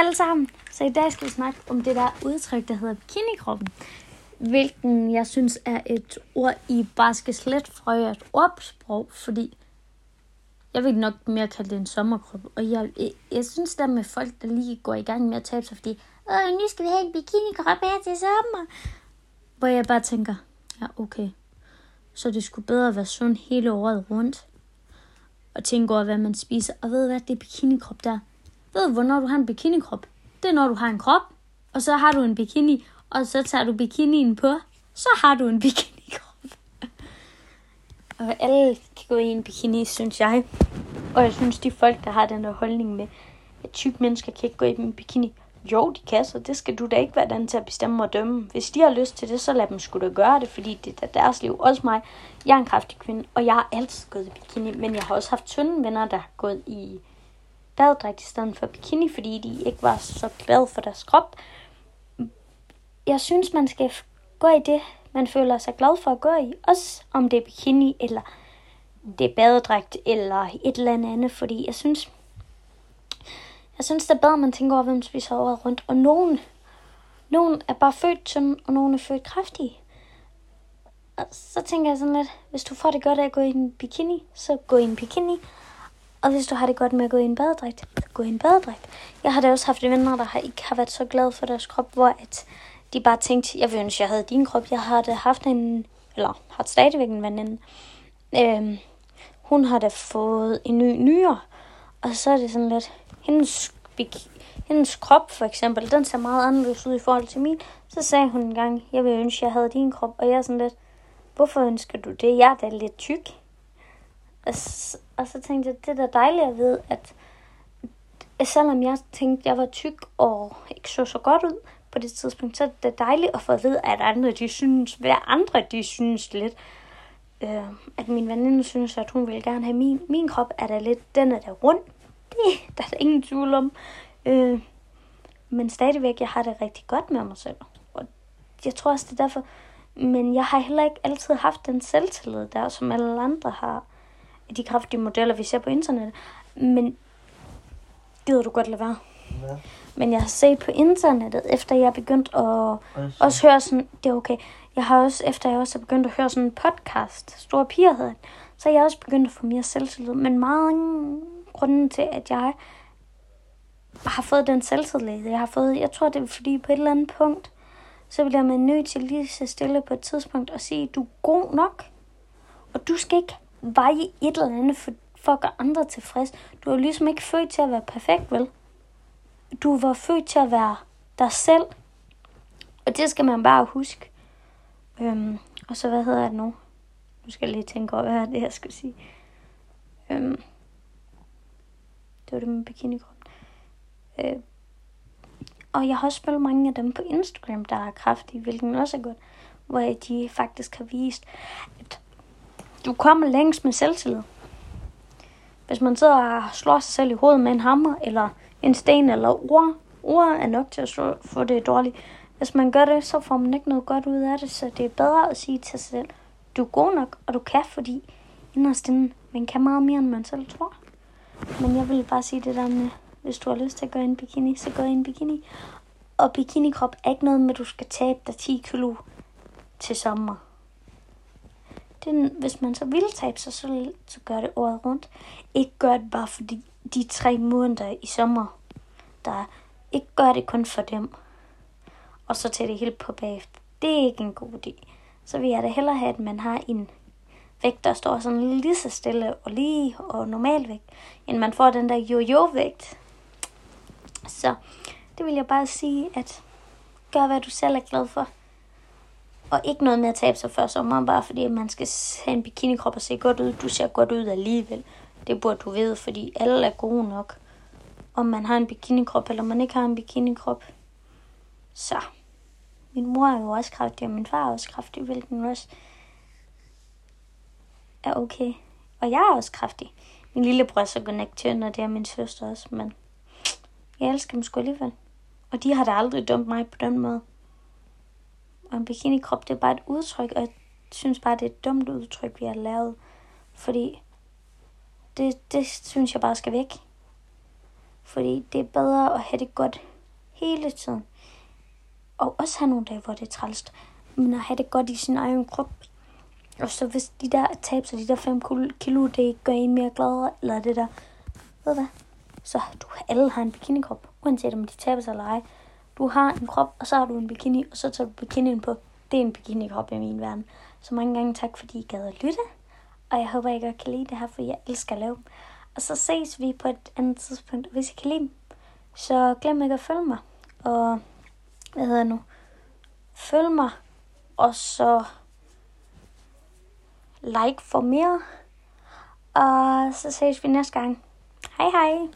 alle sammen. Så i dag skal vi snakke om det der udtryk, der hedder bikinikroppen. Hvilken jeg synes er et ord, I bare skal slet fra et ordsprog, fordi jeg vil nok mere kalde det en sommerkrop. Og jeg, jeg, jeg synes der med folk, der lige går i gang med at tabe sig, fordi Åh, nu skal vi have en bikinikrop her til sommer. Hvor jeg bare tænker, ja okay, så det skulle bedre være sund hele året rundt. Og tænke over, hvad man spiser. Og ved hvad, det er bikinikrop der. Ved hvornår du har en bikinikrop? Det er, når du har en krop, og så har du en bikini, og så tager du bikinien på, så har du en bikinikrop. og alle kan gå i en bikini, synes jeg. Og jeg synes, de folk, der har den der holdning med, at tykke mennesker kan ikke gå i en bikini. Jo, de kan, så det skal du da ikke være den til at bestemme og dømme. Hvis de har lyst til det, så lad dem skulle da gøre det, fordi det er deres liv. Også mig. Jeg er en kraftig kvinde, og jeg har altid gået i bikini, men jeg har også haft tynde venner, der har gået i badedragt i stedet for bikini, fordi de ikke var så glade for deres krop. Jeg synes, man skal gå i det, man føler sig glad for at gå i. Også om det er bikini, eller det er badedragt, eller et eller andet, fordi jeg synes, jeg synes, det er bedre, at man tænker over, hvem spiser året rundt. Og nogen, nogen er bare født tynde, og nogen er født kraftige. Og så tænker jeg sådan lidt, hvis du får det godt af at gå i en bikini, så gå i en bikini. Og hvis du har det godt med at gå i en badedragt, gå i en badedragt. Jeg har da også haft venner, der har ikke har været så glade for deres krop, hvor at de bare tænkte, jeg vil ønske, jeg havde din krop. Jeg har da haft en, eller har stadigvæk en veninde. Øhm, hun har da fået en ny nyere. Og så er det sådan lidt, hendes, hendes krop for eksempel, den ser meget anderledes ud i forhold til min. Så sagde hun en gang, jeg vil ønske, jeg havde din krop. Og jeg er sådan lidt, hvorfor ønsker du det? Jeg er da lidt tyk. Og, og så tænkte jeg, det er da dejligt at vide, at selvom jeg tænkte, jeg var tyk og ikke så så godt ud på det tidspunkt, så er det dejligt at få at vide, at andre, de synes, hvad andre, de synes lidt, øh, at min veninde synes, at hun vil gerne have min, min krop, er der lidt, den er der rund. Det der er der ingen tvivl om. Øh, men stadigvæk, jeg har det rigtig godt med mig selv. Og jeg tror også, det er derfor. Men jeg har heller ikke altid haft den selvtillid der, som alle andre har de kraftige modeller, vi ser på internettet. Men gider du godt lade være? Ja. Men jeg har set på internettet, efter jeg er begyndt at også, også høre sådan, det er okay, jeg har også, efter jeg også er begyndt at høre sådan en podcast, Store Piger hedder så er jeg også begyndt at få mere selvtillid. Men meget grunden til, at jeg har fået den selvtillid, jeg har fået, jeg tror det er fordi på et eller andet punkt, så bliver man nødt til lige så stille på et tidspunkt og sige, du er god nok, og du skal ikke veje et eller andet for, for at gøre andre tilfreds. Du er jo ligesom ikke født til at være perfekt, vel? Du var født til at være dig selv, og det skal man bare huske. Øhm, og så, hvad hedder det nu? Nu skal jeg lige tænke over, hvad det, jeg skal sige. Øhm, det var det med bikinikroppen. Øh, og jeg har også spillet mange af dem på Instagram, der er kraftige, hvilken også er godt. Hvor de faktisk har vist, at du kommer længst med selvtillid. Hvis man sidder og slår sig selv i hovedet med en hammer, eller en sten, eller ord, ord er nok til at få det dårligt. Hvis man gør det, så får man ikke noget godt ud af det, så det er bedre at sige til sig selv, du er god nok, og du kan, fordi inderst inden, man kan meget mere, end man selv tror. Men jeg vil bare sige det der med, hvis du har lyst til at gå i en bikini, så gå i en bikini. Og bikinikrop er ikke noget med, at du skal tabe dig 10 kilo til sommer. Det, hvis man så vil tabe sig, så, så gør det året rundt. Ikke gør det bare fordi de tre måneder i sommer, der ikke gør det kun for dem. Og så tage det hele på bagefter. Det er ikke en god idé. Så vil jeg da hellere have, at man har en vægt, der står sådan lige så stille og lige og normal vægt, end man får den der jojo-vægt. Så det vil jeg bare sige, at gør hvad du selv er glad for. Og ikke noget med at tabe sig før sommeren, bare fordi man skal have en bikinikrop og se godt ud. Du ser godt ud alligevel. Det burde du vide, fordi alle er gode nok. Om man har en bikinikrop, eller man ikke har en bikinikrop. Så. Min mor er jo også kraftig, og min far er også kraftig, hvilken også er okay. Og jeg er også kraftig. Min lillebror er så connected, og det er min søster også, men jeg elsker dem sgu alligevel. Og de har da aldrig dømt mig på den måde. Og en bikinikrop, det er bare et udtryk, og jeg synes bare, det er et dumt udtryk, vi har lavet. Fordi det, det synes jeg bare skal væk. Fordi det er bedre at have det godt hele tiden. Og også have nogle dage, hvor det er trælst. Men at have det godt i sin egen krop. Og så hvis de der tab sig de der 5 kilo, det gør en mere glad, eller det der, ved hvad? Så du alle har en bikinikrop, uanset om de taber sig eller ej. Du har en krop, og så har du en bikini, og så tager du bikinien på. Det er en bikinikrop i min verden. Så mange gange tak, fordi I gad at lytte. Og jeg håber, I godt kan lide det her, for jeg elsker at lave dem. Og så ses vi på et andet tidspunkt. Hvis I kan lide dem, så glem ikke at følge mig. Og hvad hedder nu? Følg mig. Og så like for mere. Og så ses vi næste gang. Hej hej.